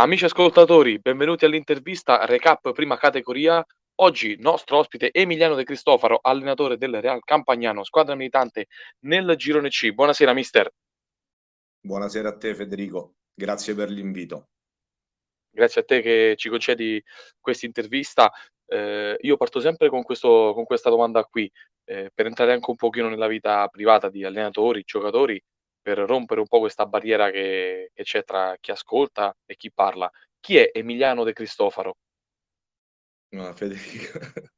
Amici ascoltatori, benvenuti all'intervista Recap Prima Categoria. Oggi nostro ospite Emiliano De Cristofaro, allenatore del Real Campagnano, squadra militante nel Girone C. Buonasera mister. Buonasera a te Federico, grazie per l'invito. Grazie a te che ci concedi questa intervista. Eh, io parto sempre con, questo, con questa domanda qui, eh, per entrare anche un pochino nella vita privata di allenatori, giocatori per rompere un po' questa barriera che, che c'è tra chi ascolta e chi parla. Chi è Emiliano De Cristofaro? No, Federico.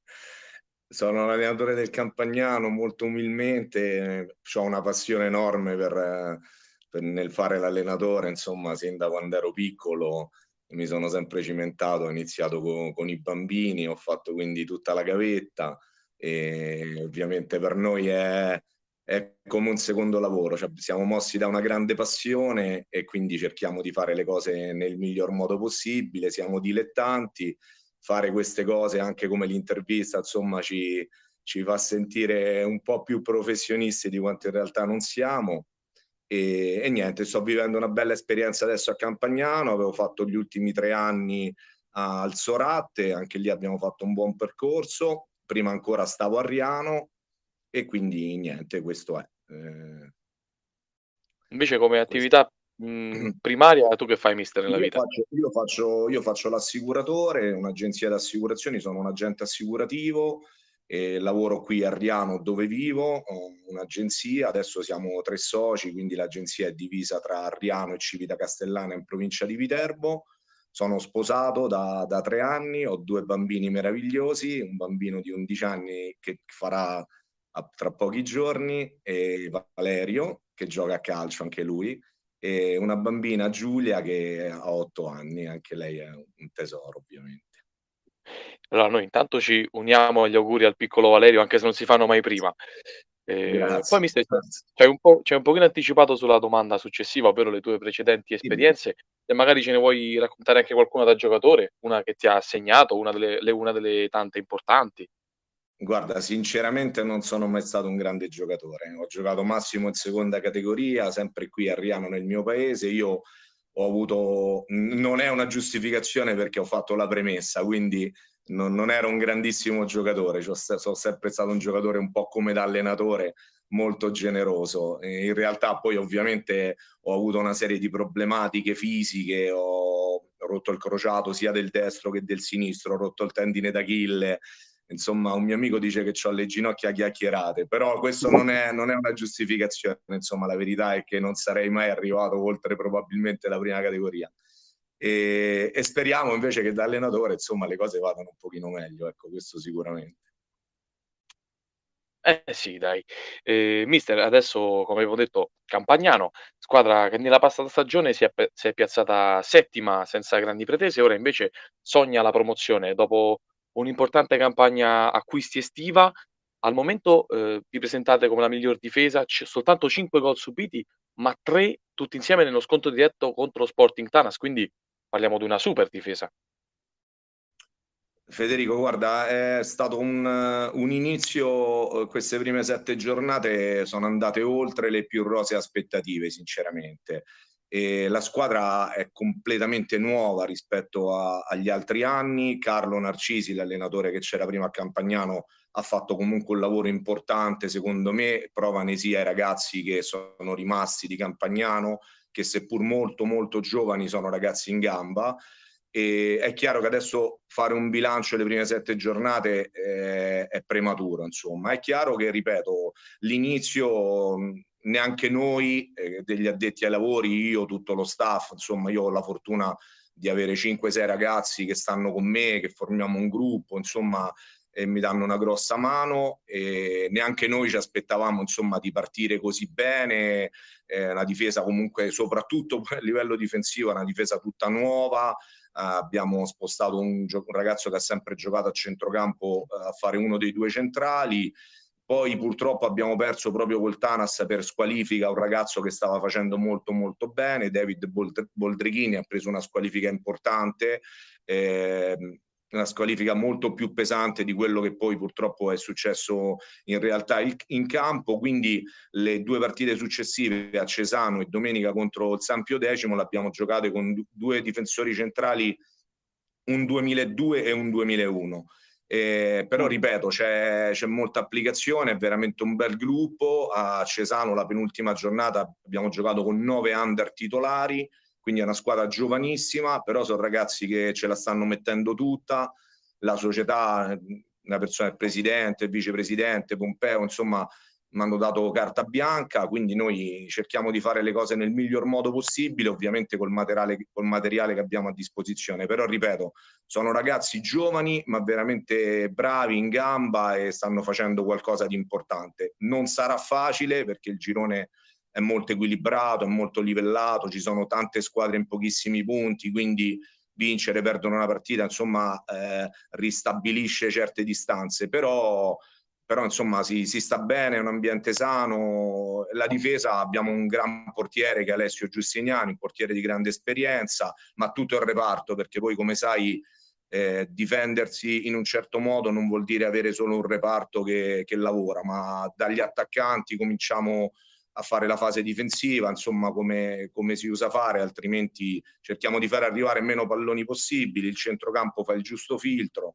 Sono un allenatore del Campagnano, molto umilmente, ho una passione enorme per, per, nel fare l'allenatore, insomma, sin da quando ero piccolo mi sono sempre cimentato, ho iniziato con, con i bambini, ho fatto quindi tutta la gavetta e ovviamente per noi è, è come un secondo lavoro, cioè, siamo mossi da una grande passione e quindi cerchiamo di fare le cose nel miglior modo possibile, siamo dilettanti, fare queste cose anche come l'intervista, insomma, ci, ci fa sentire un po' più professionisti di quanto in realtà non siamo. E, e, niente, sto vivendo una bella esperienza adesso a Campagnano, avevo fatto gli ultimi tre anni al Soratte, anche lì abbiamo fatto un buon percorso, prima ancora stavo a Riano e quindi niente, questo è. Eh... Invece come attività mh, primaria tu che fai mister nella io vita? Faccio, io, faccio, io faccio l'assicuratore, un'agenzia di assicurazioni, sono un agente assicurativo e lavoro qui a Riano dove vivo, ho un'agenzia, adesso siamo tre soci, quindi l'agenzia è divisa tra Riano e Civita Castellana in provincia di Viterbo. Sono sposato da, da tre anni, ho due bambini meravigliosi, un bambino di 11 anni che farà tra pochi giorni, e Valerio, che gioca a calcio anche lui, e una bambina Giulia che ha otto anni, anche lei è un tesoro ovviamente. Allora noi intanto ci uniamo agli auguri al piccolo Valerio, anche se non si fanno mai prima. Eh, poi mi stai, c'hai un, po', c'hai un pochino anticipato sulla domanda successiva, ovvero le tue precedenti esperienze, e magari ce ne vuoi raccontare anche qualcuna da giocatore, una che ti ha segnato, una delle, una delle tante importanti. Guarda, sinceramente non sono mai stato un grande giocatore. Ho giocato massimo in seconda categoria, sempre qui a Riano nel mio paese. Io ho avuto, non è una giustificazione perché ho fatto la premessa, quindi non, non ero un grandissimo giocatore, cioè, sono sempre stato un giocatore un po' come da allenatore, molto generoso. In realtà poi ovviamente ho avuto una serie di problematiche fisiche, ho rotto il crociato sia del destro che del sinistro, ho rotto il tendine d'Achille insomma un mio amico dice che ho le ginocchia chiacchierate, però questo non è, non è, una giustificazione, insomma la verità è che non sarei mai arrivato oltre probabilmente la prima categoria. E, e speriamo invece che da allenatore insomma le cose vadano un pochino meglio, ecco questo sicuramente. Eh sì, dai. Eh, mister, adesso, come avevo detto, Campagnano, squadra che nella passata stagione si è, si è piazzata settima senza grandi pretese, ora invece sogna la promozione dopo un'importante campagna acquisti estiva. Al momento eh, vi presentate come la miglior difesa, c- soltanto 5 gol subiti, ma 3 tutti insieme nello scontro diretto contro Sporting Tanas, quindi parliamo di una super difesa. Federico, guarda, è stato un, un, inizio, queste prime sette giornate sono andate oltre le più rose aspettative, sinceramente e la squadra è completamente nuova rispetto a, agli altri anni. Carlo Narcisi, l'allenatore che c'era prima a Campagnano, ha fatto comunque un lavoro importante, secondo me, prova nesia ai ragazzi che sono rimasti di Campagnano, che seppur molto molto giovani sono ragazzi in gamba. E è chiaro che adesso fare un bilancio delle prime sette giornate è, è prematuro, insomma. È chiaro che, ripeto, l'inizio neanche noi eh, degli addetti ai lavori, io, tutto lo staff, insomma io ho la fortuna di avere 5-6 ragazzi che stanno con me, che formiamo un gruppo, insomma, e mi danno una grossa mano e neanche noi ci aspettavamo insomma di partire così bene eh, una difesa comunque soprattutto a livello difensivo una difesa tutta nuova. Eh, abbiamo spostato un, un, ragazzo che ha sempre giocato a centrocampo eh, a fare uno dei due centrali poi purtroppo abbiamo perso proprio col Tanas per squalifica un ragazzo che stava facendo molto molto bene, David Boldrichini ha preso una squalifica importante, eh, una squalifica molto più pesante di quello che poi purtroppo è successo in realtà in campo, quindi le due partite successive a Cesano e domenica contro il Sampio Decimo l'abbiamo giocate con due difensori centrali, un 2002 e un 2001. Eh, però mm. ripeto, c'è, c'è, molta applicazione, è veramente un bel gruppo. A Cesano la penultima giornata abbiamo giocato con nove under titolari, quindi è una squadra giovanissima, però sono ragazzi che ce la stanno mettendo tutta, la società, una persona, il presidente, il vicepresidente, Pompeo, insomma, mi hanno dato carta bianca, quindi noi cerchiamo di fare le cose nel miglior modo possibile, ovviamente col materiale, col materiale che abbiamo a disposizione, però ripeto, sono ragazzi giovani ma veramente bravi in gamba e stanno facendo qualcosa di importante. Non sarà facile perché il girone è molto equilibrato, è molto livellato, ci sono tante squadre in pochissimi punti, quindi vincere, perdere una partita, insomma, eh, ristabilisce certe distanze, però, però insomma si, si, sta bene, è un ambiente sano, la difesa abbiamo un gran portiere che è Alessio Giustiniani, un portiere di grande esperienza, ma tutto il reparto, perché poi come sai eh, difendersi in un certo modo non vuol dire avere solo un reparto che, che lavora, ma dagli attaccanti cominciamo a fare la fase difensiva, insomma come, come, si usa fare, altrimenti cerchiamo di fare arrivare meno palloni possibili, il centrocampo fa il giusto filtro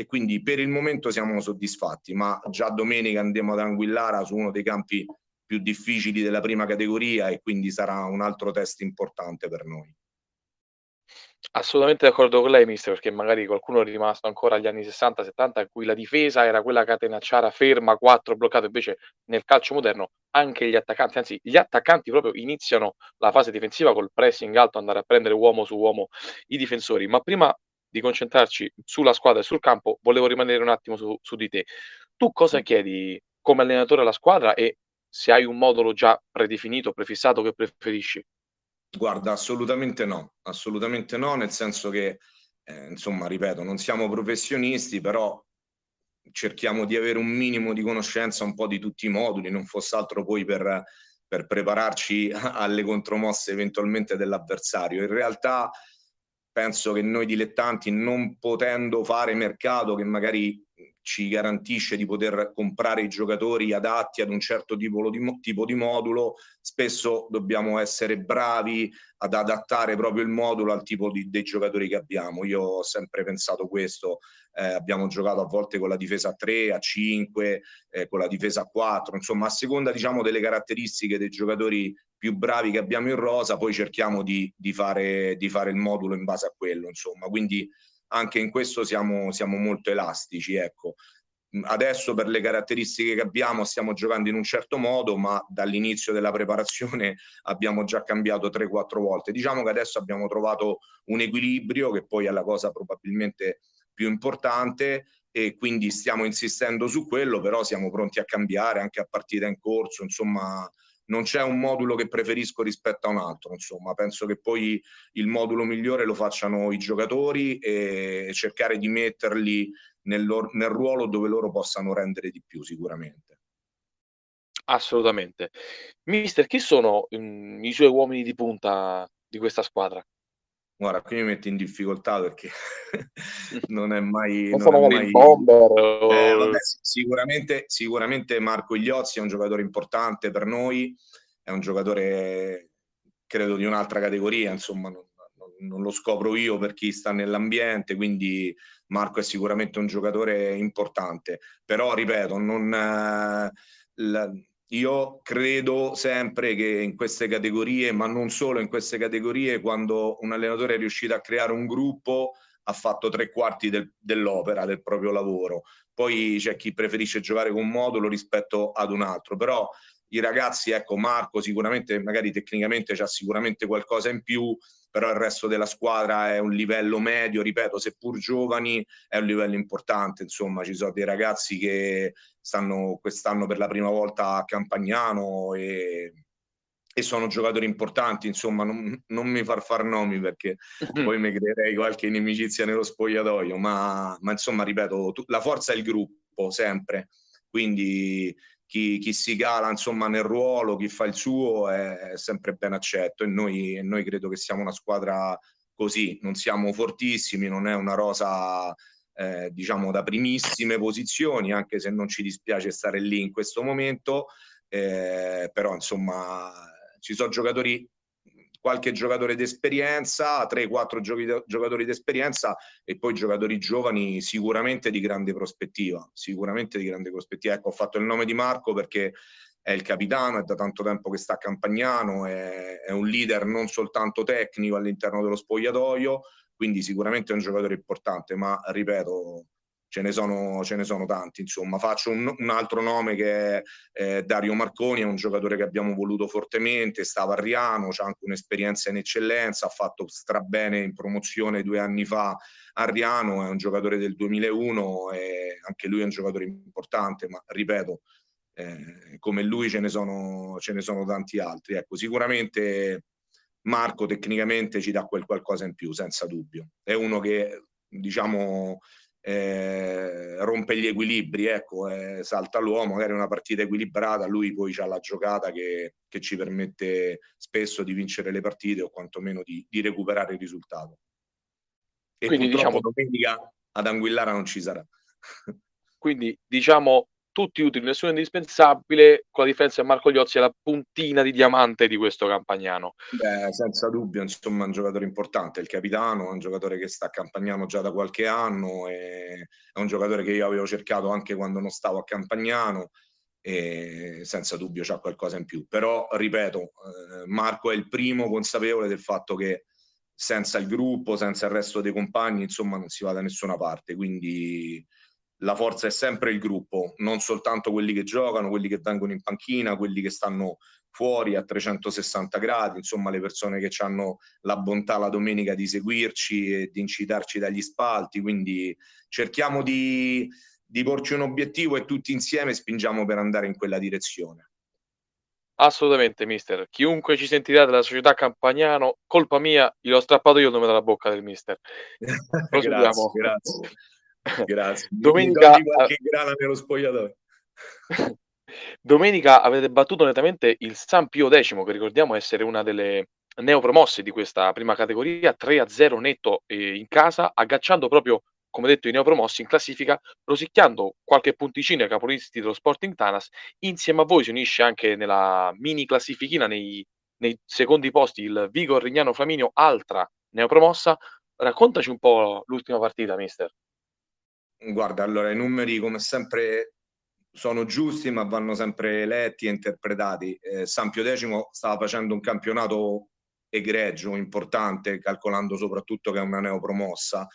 e quindi per il momento siamo soddisfatti, ma già domenica andiamo ad Anguillara su uno dei campi più difficili della prima categoria e quindi sarà un altro test importante per noi. Assolutamente d'accordo con lei mister, perché magari qualcuno è rimasto ancora agli anni '60, '70 in cui la difesa era quella catenacciara ferma, 4 bloccato, invece nel calcio moderno anche gli attaccanti, anzi gli attaccanti proprio iniziano la fase difensiva col pressing alto, andare a prendere uomo su uomo i difensori. Ma prima di concentrarci sulla squadra e sul campo, volevo rimanere un attimo su su di te. Tu cosa chiedi come allenatore alla squadra e se hai un modulo già predefinito, prefissato che preferisci? Guarda, assolutamente no, assolutamente no, nel senso che, eh, insomma, ripeto, non siamo professionisti, però cerchiamo di avere un minimo di conoscenza un po' di tutti i moduli, non fosse altro poi per, per prepararci alle contromosse eventualmente dell'avversario. In realtà penso che noi dilettanti, non potendo fare mercato che magari ci garantisce di poter comprare i giocatori adatti ad un certo tipo di, tipo di modulo, spesso dobbiamo essere bravi ad adattare proprio il modulo al tipo di, dei giocatori che abbiamo. Io ho sempre pensato questo, eh, abbiamo giocato a volte con la difesa a 3, a 5, eh, con la difesa a 4, insomma a seconda diciamo, delle caratteristiche dei giocatori più bravi che abbiamo in rosa, poi cerchiamo di, di, fare, di fare il modulo in base a quello, insomma. Quindi anche in questo siamo, siamo molto elastici. Ecco. Adesso per le caratteristiche che abbiamo stiamo giocando in un certo modo, ma dall'inizio della preparazione abbiamo già cambiato 3-4 volte. Diciamo che adesso abbiamo trovato un equilibrio, che poi è la cosa probabilmente più importante, e quindi stiamo insistendo su quello, però siamo pronti a cambiare anche a partita in corso, insomma non c'è un modulo che preferisco rispetto a un altro, insomma, penso che poi il modulo migliore lo facciano i giocatori e cercare di metterli nel, loro, nel ruolo dove loro possano rendere di più sicuramente. Assolutamente. Mister, chi sono mh, i suoi uomini di punta di questa squadra? Guarda, qui mi metti in difficoltà perché non è mai... Non, non è mai... bomber eh, vabbè, sicuramente, sicuramente Marco Igliozzi è un giocatore importante per noi, è un giocatore credo di un'altra categoria, insomma non, non, non lo scopro io per chi sta nell'ambiente, quindi Marco è sicuramente un giocatore importante, però ripeto, non... Eh, la, io credo sempre che in queste categorie, ma non solo in queste categorie, quando un allenatore è riuscito a creare un gruppo, ha fatto tre quarti del, dell'opera, del proprio lavoro. Poi c'è chi preferisce giocare con un modulo rispetto ad un altro, però i ragazzi, ecco Marco sicuramente, magari tecnicamente c'ha sicuramente qualcosa in più, però il resto della squadra è un livello medio, ripeto, seppur giovani è un livello importante, insomma ci sono dei ragazzi che stanno quest'anno per la prima volta a Campagnano e, e sono giocatori importanti, insomma non, non mi far far nomi perché mm-hmm. poi mi creerei qualche inimicizia nello spogliatoio, ma, ma insomma ripeto, tu, la forza è il gruppo sempre, quindi chi, chi, si cala insomma nel ruolo, chi fa il suo è, è sempre ben accetto e noi, noi, credo che siamo una squadra così, non siamo fortissimi, non è una rosa eh, diciamo da primissime posizioni, anche se non ci dispiace stare lì in questo momento, eh, però insomma ci sono giocatori qualche giocatore d'esperienza, 3-4 giocatori d'esperienza e poi giocatori giovani sicuramente di grande prospettiva, sicuramente di grande prospettiva. Ecco, ho fatto il nome di Marco perché è il capitano, è da tanto tempo che sta a Campagnano, è, è un leader non soltanto tecnico all'interno dello spogliatoio, quindi sicuramente è un giocatore importante, ma ripeto, ce ne sono, ce ne sono tanti. Insomma, faccio un, un altro nome che è eh, Dario Marconi, è un giocatore che abbiamo voluto fortemente, stava a Riano, ha anche un'esperienza in eccellenza, ha fatto strabene in promozione due anni fa a Riano, è un giocatore del 2001 e anche lui è un giocatore importante, ma ripeto, eh, come lui ce ne, sono, ce ne sono tanti altri. Ecco, sicuramente Marco tecnicamente ci dà quel qualcosa in più, senza dubbio. È uno che, diciamo, eh, rompe gli equilibri, ecco, eh, salta l'uomo, magari una partita equilibrata, lui poi ha la giocata che, che, ci permette spesso di vincere le partite o quantomeno di, di recuperare il risultato. E quindi diciamo domenica ad Anguillara non ci sarà. quindi diciamo tutti utili, nessuno indispensabile, con la differenza che Marco Liozzi è la puntina di diamante di questo campagnano. Beh, senza dubbio, insomma, è un giocatore importante, il capitano, è un giocatore che sta a Campagnano già da qualche anno, è un giocatore che io avevo cercato anche quando non stavo a Campagnano e senza dubbio c'ha qualcosa in più. Però, ripeto, eh, Marco è il primo consapevole del fatto che senza il gruppo, senza il resto dei compagni, insomma, non si va da nessuna parte, quindi la forza è sempre il gruppo, non soltanto quelli che giocano, quelli che vengono in panchina, quelli che stanno fuori a 360 gradi, insomma le persone che hanno la bontà la domenica di seguirci e di incitarci dagli spalti, quindi cerchiamo di, di porci un obiettivo e tutti insieme spingiamo per andare in quella direzione. Assolutamente, mister. Chiunque ci sentirà della società Campagnano, colpa mia, gli ho strappato io il nome dalla bocca del mister. grazie, grazie. Grazie. Domenica grana nello spogliatoio. Domenica avete battuto nettamente il San Pio X, che ricordiamo essere una delle neopromosse di questa prima categoria, 3-0 netto eh, in casa, aggacciando proprio, come detto, i neopromossi in classifica, rosicchiando qualche punticino ai caponisti dello Sporting Tanas. Insieme a voi si unisce anche nella mini classifichina nei, nei secondi posti il Vigor Rignano Flaminio, altra neopromossa. Raccontaci un po' l'ultima partita, mister. Guarda, allora i numeri come sempre sono giusti, ma vanno sempre letti e interpretati. Eh, San Pio X stava facendo un campionato egregio, importante, calcolando soprattutto che è una neopromossa.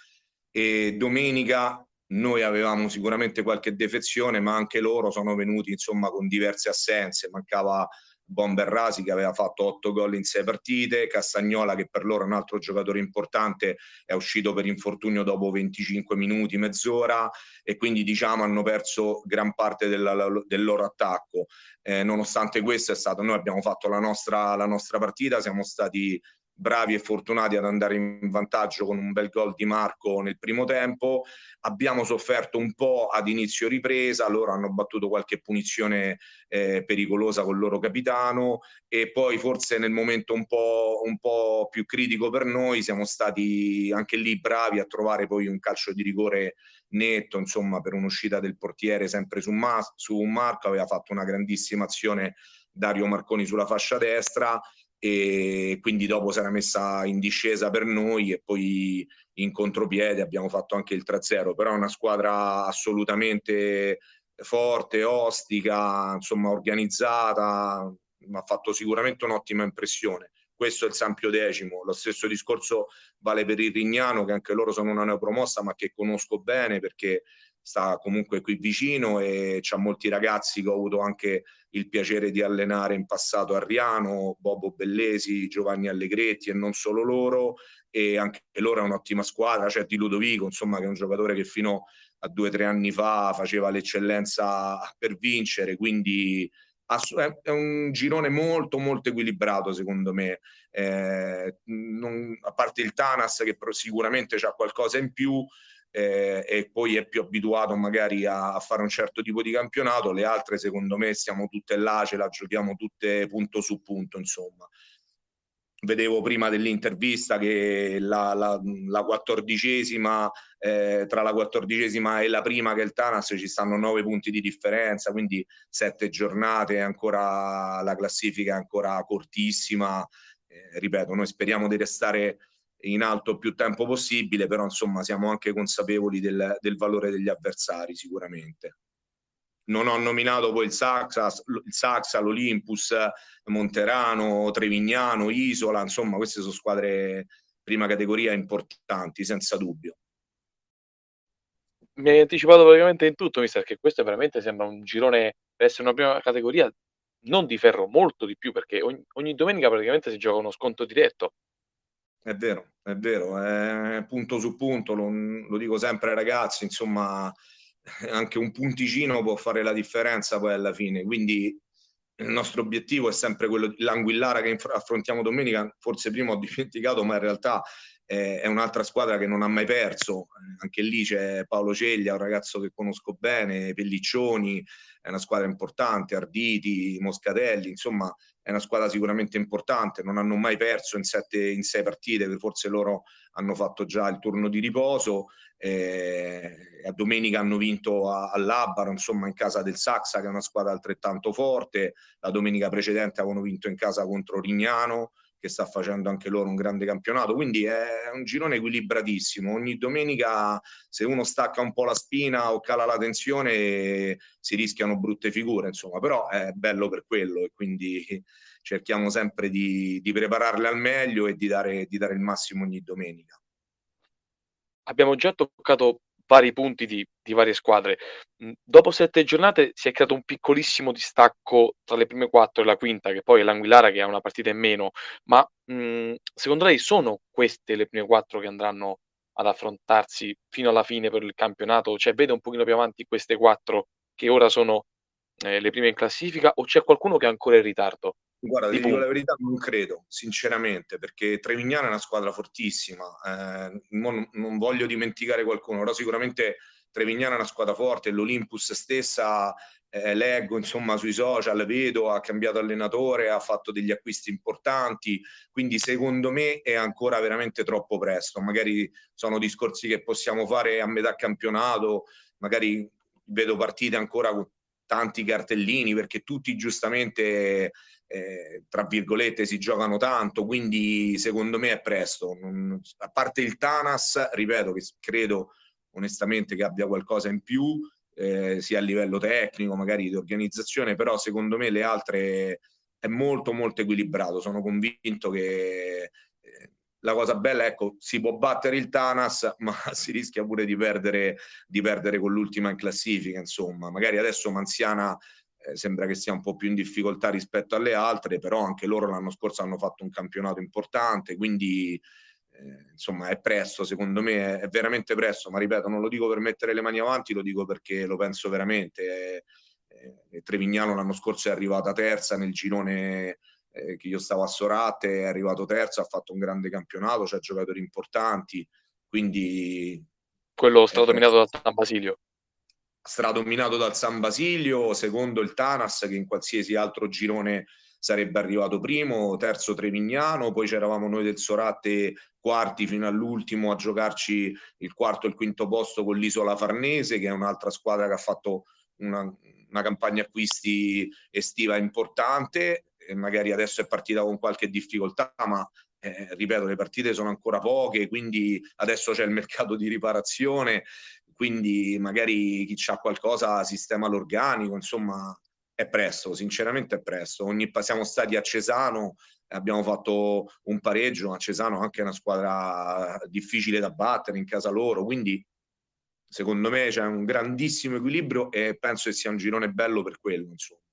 E domenica noi avevamo sicuramente qualche defezione, ma anche loro sono venuti insomma con diverse assenze. Mancava Bomberrasi che aveva fatto 8 gol in 6 partite, Castagnola che per loro è un altro giocatore importante, è uscito per infortunio dopo 25 minuti, mezz'ora e quindi diciamo hanno perso gran parte della, del loro attacco. Eh, nonostante questo è stato, noi abbiamo fatto la nostra, la nostra partita, siamo stati bravi e fortunati ad andare in vantaggio con un bel gol di Marco nel primo tempo. Abbiamo sofferto un po' ad inizio ripresa, loro hanno battuto qualche punizione eh, pericolosa il loro capitano e poi forse nel momento un po', un po' più critico per noi siamo stati anche lì bravi a trovare poi un calcio di rigore netto, insomma, per un'uscita del portiere sempre su, Mas- su Marco, aveva fatto una grandissima azione Dario Marconi sulla fascia destra e quindi dopo si era messa in discesa per noi e poi in contropiede abbiamo fatto anche il 3-0, però è una squadra assolutamente forte, ostica, insomma organizzata, mi ha fatto sicuramente un'ottima impressione. Questo è il Sampio decimo, lo stesso discorso vale per il Rignano, che anche loro sono una neopromossa, ma che conosco bene perché sta comunque qui vicino e c'ha molti ragazzi che ho avuto anche il piacere di allenare in passato a Riano, Bobo Bellesi, Giovanni Allegretti e non solo loro e anche loro è un'ottima squadra, c'è Di Ludovico insomma che è un giocatore che fino a due o tre anni fa faceva l'eccellenza per vincere, quindi è un girone molto molto equilibrato secondo me. Eh, non, a parte il Tanas che sicuramente c'ha qualcosa in più eh, e poi è più abituato magari a, a, fare un certo tipo di campionato, le altre secondo me siamo tutte là, ce la giochiamo tutte punto su punto, insomma. vedevo prima dell'intervista che la, la, la quattordicesima, eh, tra la quattordicesima e la prima che è il Tanas ci stanno nove punti di differenza, quindi sette giornate, ancora la classifica è ancora cortissima. Eh, ripeto, noi speriamo di restare in alto più tempo possibile, però insomma siamo anche consapevoli del, del valore degli avversari sicuramente non ho nominato poi il Saxa, il Saxa, l'Olympus, Monterano, Trevignano, Isola, insomma queste sono squadre prima categoria importanti, senza dubbio. Mi hai anticipato praticamente in tutto, mister, che questo veramente sembra un girone per essere una prima categoria non di ferro, molto di più, perché ogni, ogni domenica praticamente si gioca uno sconto diretto. È vero, è vero, è punto su punto, lo, lo dico sempre ai ragazzi, insomma, anche un punticino può fare la differenza poi alla fine. Quindi il nostro obiettivo è sempre quello di l'Anguillara che affrontiamo domenica. Forse prima ho dimenticato, ma in realtà è un'altra squadra che non ha mai perso. Anche lì c'è Paolo Ceglia, un ragazzo che conosco bene, Pelliccioni, è una squadra importante, Arditi, Moscatelli, insomma è una squadra sicuramente importante, non hanno mai perso in, sette, in sei partite, forse loro hanno fatto già il turno di riposo, eh, a domenica hanno vinto a, a Labaro, insomma in casa del Saxa che è una squadra altrettanto forte, la domenica precedente avevano vinto in casa contro Rignano, che sta facendo anche loro un grande campionato, quindi è un girone equilibratissimo. Ogni domenica se uno stacca un po' la spina o cala la tensione si rischiano brutte figure, insomma, però è bello per quello e quindi cerchiamo sempre di, di prepararle al meglio e di dare, di dare il massimo ogni domenica. Abbiamo già toccato vari punti di, di varie squadre. Dopo sette giornate si è creato un piccolissimo distacco tra le prime quattro e la quinta, che poi è l'Anguillara che ha una partita in meno, ma mh, secondo lei sono queste le prime quattro che andranno ad affrontarsi fino alla fine per il campionato? Cioè vede un pochino più avanti queste quattro che ora sono eh, le prime in classifica o c'è qualcuno che è ancora in ritardo? Guarda, ti dico la verità, non credo, sinceramente, perché Trevignano è una squadra fortissima. Eh, non, non, voglio dimenticare qualcuno, però sicuramente Trevignano è una squadra forte. L'Olympus stessa, eh, leggo insomma sui social, vedo, ha cambiato allenatore, ha fatto degli acquisti importanti. Quindi, secondo me, è ancora veramente troppo presto. Magari sono discorsi che possiamo fare a metà campionato, magari vedo partite ancora tanti cartellini perché tutti giustamente eh, tra virgolette si giocano tanto, quindi secondo me è presto. Non, a parte il Tanas, ripeto che credo onestamente che abbia qualcosa in più, eh, sia a livello tecnico, magari di organizzazione, però secondo me le altre è molto molto equilibrato. Sono convinto che la cosa bella, ecco, si può battere il Tanas, ma si rischia pure di perdere, di perdere con l'ultima in classifica. Insomma, magari adesso Manziana eh, sembra che sia un po' più in difficoltà rispetto alle altre, però anche loro l'anno scorso hanno fatto un campionato importante, quindi eh, insomma è presto, secondo me è, veramente presto, ma ripeto, non lo dico per mettere le mani avanti, lo dico perché lo penso veramente. Eh, Trevignano l'anno scorso è arrivata terza nel girone eh, che io stavo a Sorate, è arrivato terzo, ha fatto un grande campionato, c'ha giocatori importanti, quindi... Quello stradominato da San Basilio. Stradominato dal San Basilio, secondo il Tanas che in qualsiasi altro girone sarebbe arrivato primo, terzo Trevignano, poi c'eravamo noi del Sorate quarti fino all'ultimo a giocarci il quarto e il quinto posto con l'Isola Farnese, che è un'altra squadra che ha fatto una, una campagna acquisti estiva importante, magari adesso è partita con qualche difficoltà, ma eh, ripeto, le partite sono ancora poche, quindi adesso c'è il mercato di riparazione quindi magari chi ha qualcosa sistema l'organico, insomma è presto, sinceramente è presto. Ogni, siamo stati a Cesano, abbiamo fatto un pareggio, a Cesano anche una squadra difficile da battere in casa loro, quindi secondo me c'è un grandissimo equilibrio e penso che sia un girone bello per quello. Insomma.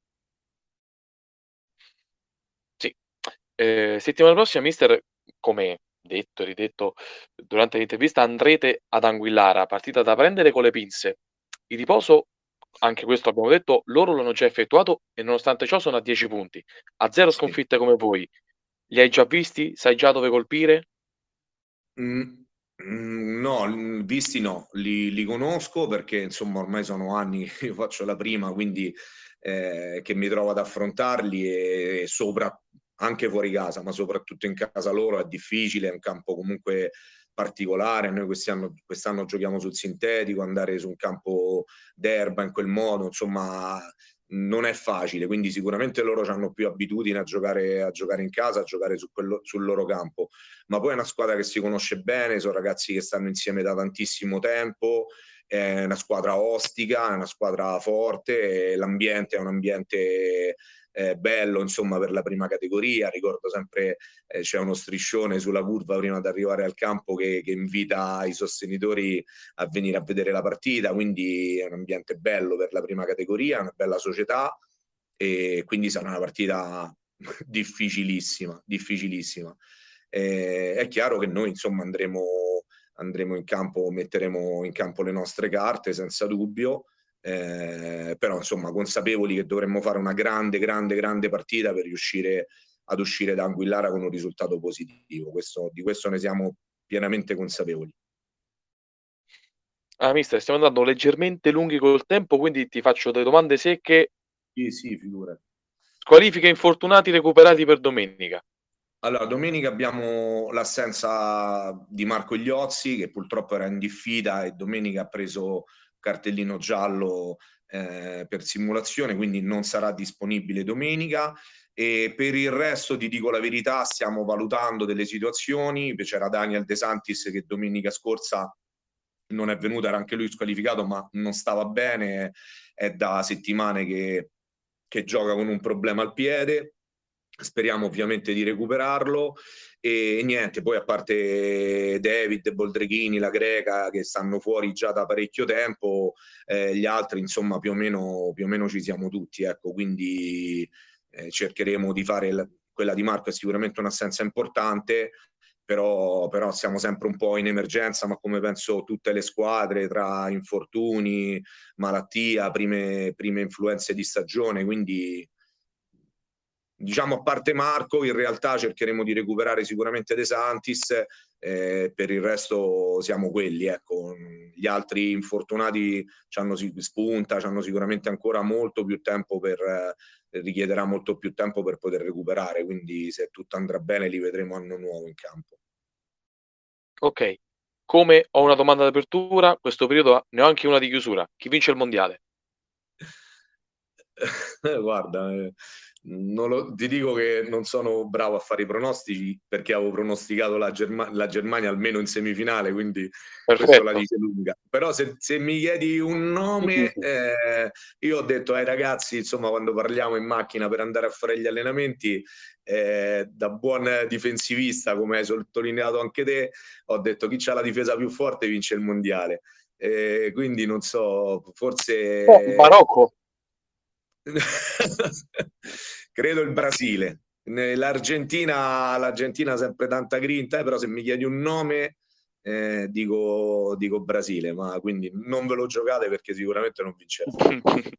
Eh, settimana prossima, mister, come detto e ridetto durante l'intervista, andrete ad Anguillara, partita da prendere con le pinze. Il riposo, anche questo abbiamo detto, loro l'hanno già effettuato e nonostante ciò sono a 10 punti, a zero sconfitte come voi. Li hai già visti? Sai già dove colpire? Mm, mm, no, visti no, li, li, conosco perché insomma ormai sono anni che io faccio la prima, quindi eh, che mi trovo ad affrontarli e, e sopra anche fuori casa, ma soprattutto in casa loro è difficile, è un campo comunque particolare. Noi quest'anno, quest'anno giochiamo sul sintetico, andare su un campo d'erba in quel modo, insomma, non è facile, quindi sicuramente loro hanno più abitudine a giocare, a giocare in casa, a giocare su quello, sul loro campo, ma poi è una squadra che si conosce bene, sono ragazzi che stanno insieme da tantissimo tempo, è una squadra ostica, è una squadra forte, l'ambiente è un ambiente eh, bello insomma per la prima categoria. Ricordo sempre eh, c'è uno striscione sulla curva prima di arrivare al campo che, che, invita i sostenitori a venire a vedere la partita, quindi è un ambiente bello per la prima categoria, una bella società e quindi sarà una partita difficilissima, difficilissima. Eh, è chiaro che noi insomma andremo, andremo in campo, metteremo in campo le nostre carte senza dubbio eh, però insomma consapevoli che dovremmo fare una grande, grande, grande partita per riuscire ad uscire da Anguillara con un risultato positivo. Questo, di questo ne siamo pienamente consapevoli. Ah, mister, stiamo andando leggermente lunghi col tempo, quindi ti faccio delle domande secche. Sì, sì, figura. Squalifiche infortunati recuperati per domenica. Allora, domenica abbiamo l'assenza di Marco Igliozzi, che purtroppo era in diffida e domenica ha preso cartellino giallo eh, per simulazione, quindi non sarà disponibile domenica. E per il resto ti dico la verità, stiamo valutando delle situazioni. C'era Daniel De Santis che domenica scorsa non è venuto, era anche lui squalificato, ma non stava bene. È da settimane che, che gioca con un problema al piede. Speriamo ovviamente di recuperarlo. E niente, poi a parte David, Boldreghini, la Greca che stanno fuori già da parecchio tempo, eh, gli altri insomma più o meno, più o meno ci siamo tutti, ecco, quindi eh, cercheremo di fare la, quella di Marco è sicuramente un'assenza importante, però, però siamo sempre un po' in emergenza, ma come penso tutte le squadre, tra infortuni, malattia, prime, prime influenze di stagione, quindi diciamo a parte Marco, in realtà cercheremo di recuperare sicuramente De Santis, eh, per il resto siamo quelli, ecco. gli altri infortunati hanno spunta, hanno sicuramente ancora molto più tempo per, eh, richiederà molto più tempo per poter recuperare, quindi se tutto andrà bene li vedremo anno nuovo in campo. Ok, come ho una domanda d'apertura, questo periodo ne ho anche una di chiusura. Chi vince il mondiale? Guarda, eh, lo, ti dico che non sono bravo a fare i pronostici perché avevo pronosticato la, Germa- la Germania almeno in semifinale, quindi Perfetto. la dice lunga. Però se, se mi chiedi un nome, eh, io ho detto ai ragazzi, insomma, quando parliamo in macchina per andare a fare gli allenamenti, eh, da buon difensivista, come hai sottolineato anche te, ho detto chi ha la difesa più forte vince il mondiale. Eh, quindi non so, forse... Oh, Marocco. Credo il Brasile. L'Argentina, l'Argentina ha sempre tanta grinta, eh, però se mi chiedi un nome eh, dico, dico, Brasile, ma quindi non ve lo giocate perché sicuramente non vincerete.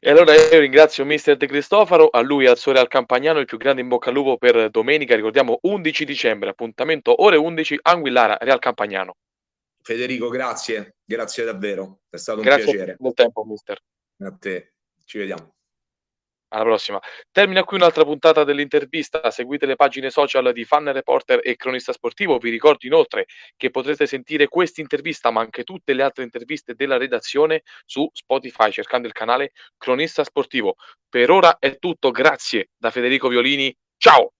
e allora io ringrazio mister De Cristofaro, a lui al Sole al Campagnano, il più grande in bocca al lupo per domenica, ricordiamo 11 dicembre, appuntamento ore 11, Anguillara, Real Campagnano. Federico, grazie, grazie davvero, è stato un grazie piacere. Grazie del tempo, mister. A te. Ci vediamo. Alla prossima. Termina qui un'altra puntata dell'intervista. Seguite le pagine social di Fan Reporter e Cronista Sportivo. Vi ricordo inoltre che potrete sentire questa intervista, ma anche tutte le altre interviste della redazione su Spotify cercando il canale Cronista Sportivo. Per ora è tutto. Grazie da Federico Violini. Ciao!